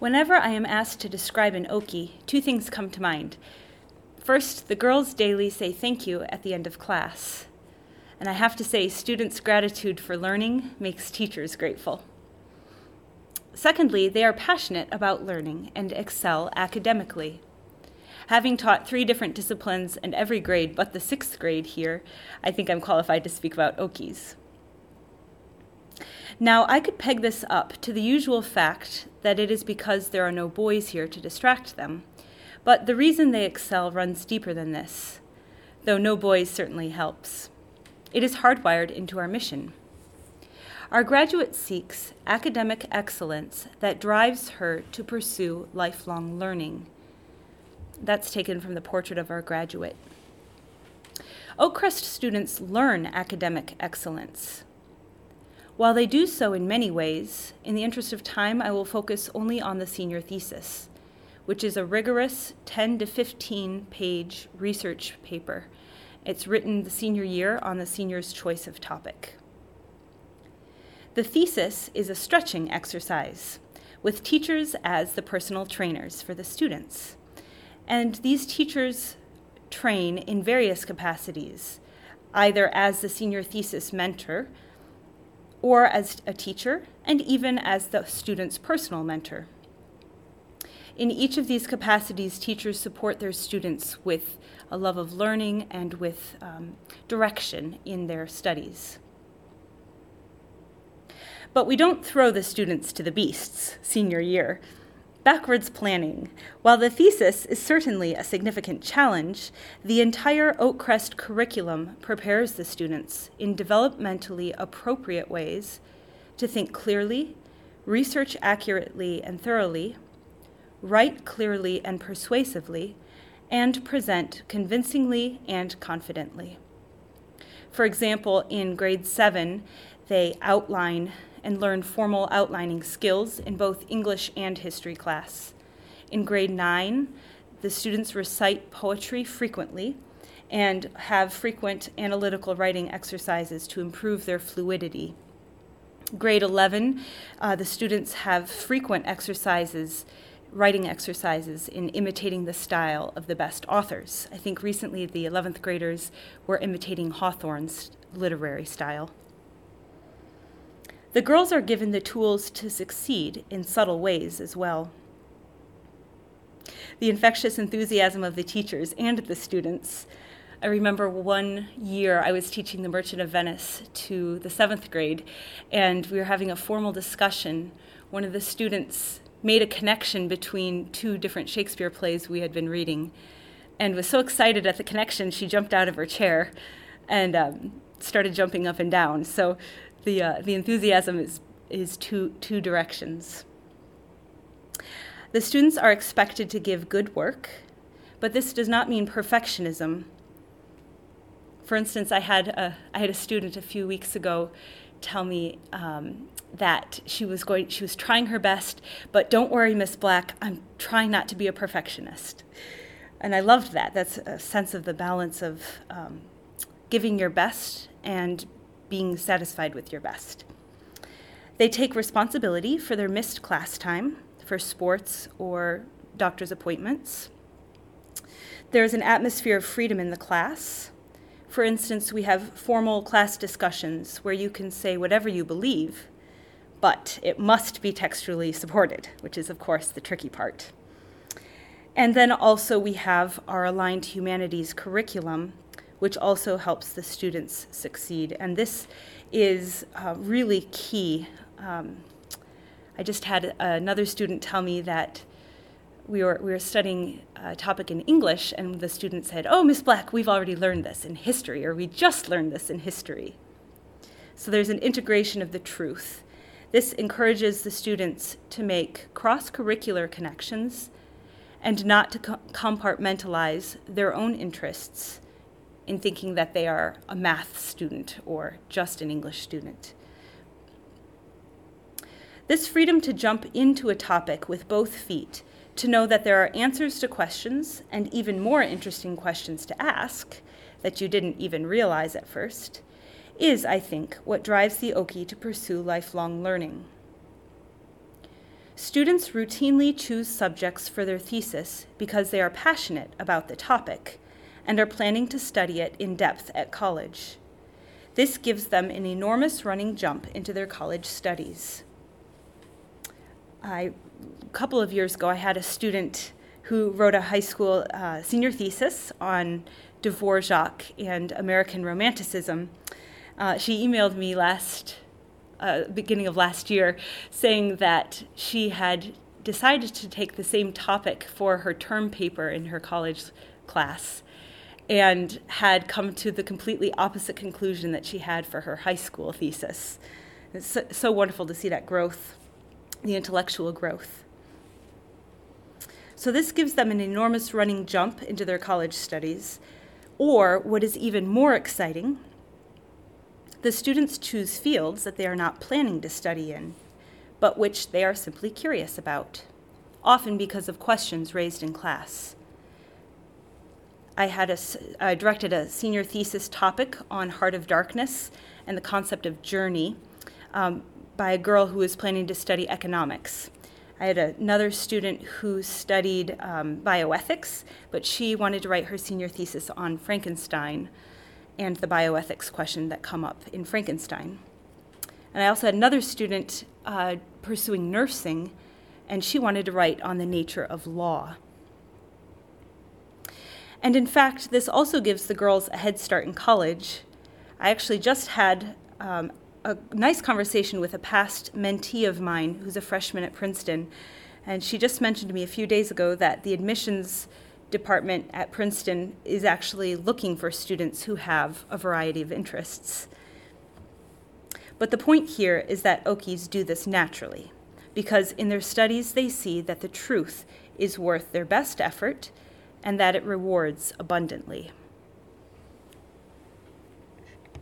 Whenever I am asked to describe an Okie, two things come to mind. First, the girls daily say thank you at the end of class. And I have to say, students' gratitude for learning makes teachers grateful. Secondly, they are passionate about learning and excel academically. Having taught three different disciplines and every grade but the sixth grade here, I think I'm qualified to speak about Okies. Now, I could peg this up to the usual fact that it is because there are no boys here to distract them, but the reason they excel runs deeper than this, though no boys certainly helps. It is hardwired into our mission. Our graduate seeks academic excellence that drives her to pursue lifelong learning. That's taken from the portrait of our graduate. Oakcrest students learn academic excellence. While they do so in many ways, in the interest of time, I will focus only on the senior thesis, which is a rigorous 10 to 15 page research paper. It's written the senior year on the senior's choice of topic. The thesis is a stretching exercise with teachers as the personal trainers for the students. And these teachers train in various capacities, either as the senior thesis mentor, or as a teacher, and even as the student's personal mentor. In each of these capacities, teachers support their students with a love of learning and with um, direction in their studies. But we don't throw the students to the beasts senior year. Backwards planning. While the thesis is certainly a significant challenge, the entire Oakcrest curriculum prepares the students in developmentally appropriate ways to think clearly, research accurately and thoroughly, write clearly and persuasively, and present convincingly and confidently. For example, in grade 7, they outline and learn formal outlining skills in both English and history class. In grade 9, the students recite poetry frequently and have frequent analytical writing exercises to improve their fluidity. Grade 11, uh, the students have frequent exercises, writing exercises in imitating the style of the best authors. I think recently the 11th graders were imitating Hawthorne's literary style. The girls are given the tools to succeed in subtle ways as well. The infectious enthusiasm of the teachers and the students. I remember one year I was teaching The Merchant of Venice to the seventh grade, and we were having a formal discussion. One of the students made a connection between two different Shakespeare plays we had been reading and was so excited at the connection she jumped out of her chair and um, started jumping up and down. So the, uh, the enthusiasm is, is two, two directions. The students are expected to give good work, but this does not mean perfectionism. For instance, I had a, I had a student a few weeks ago tell me um, that she was going she was trying her best but don't worry miss black i'm trying not to be a perfectionist and i loved that that's a sense of the balance of um, giving your best and being satisfied with your best. They take responsibility for their missed class time, for sports or doctor's appointments. There's an atmosphere of freedom in the class. For instance, we have formal class discussions where you can say whatever you believe, but it must be textually supported, which is, of course, the tricky part. And then also, we have our aligned humanities curriculum which also helps the students succeed. And this is uh, really key. Um, I just had another student tell me that we were, we were studying a topic in English, and the student said, Oh, Miss Black, we've already learned this in history, or we just learned this in history. So there's an integration of the truth. This encourages the students to make cross curricular connections and not to co- compartmentalize their own interests in thinking that they are a math student or just an English student. This freedom to jump into a topic with both feet, to know that there are answers to questions and even more interesting questions to ask that you didn't even realize at first, is, I think, what drives the Okie to pursue lifelong learning. Students routinely choose subjects for their thesis because they are passionate about the topic and are planning to study it in depth at college. This gives them an enormous running jump into their college studies. I, a couple of years ago, I had a student who wrote a high school uh, senior thesis on Dvorak and American Romanticism. Uh, she emailed me last uh, beginning of last year saying that she had decided to take the same topic for her term paper in her college class and had come to the completely opposite conclusion that she had for her high school thesis. It's so, wonderful to see that growth, the intellectual growth. So, this gives them an enormous running jump into their college studies. Or, what is even more exciting, the students choose fields that they are not planning to study in, but which they are simply curious about, often because of questions raised in class. I had a, I directed a senior thesis topic on Heart of Darkness and the concept of journey um, by a girl who was planning to study economics. I had another student who studied um, bioethics, but she wanted to write her senior thesis on Frankenstein and the bioethics question that come up in Frankenstein. And I also had another student uh, pursuing nursing, and she wanted to write on the nature of law. And in fact, this also gives the girls a head start in college. I actually just had um, a nice conversation with a past mentee of mine who's a freshman at Princeton, and she just mentioned to me a few days ago that the admissions department at Princeton is actually looking for students who have a variety of interests. But the point here is that Okies do this naturally, because in their studies they see that the truth is worth their best effort and that it rewards abundantly.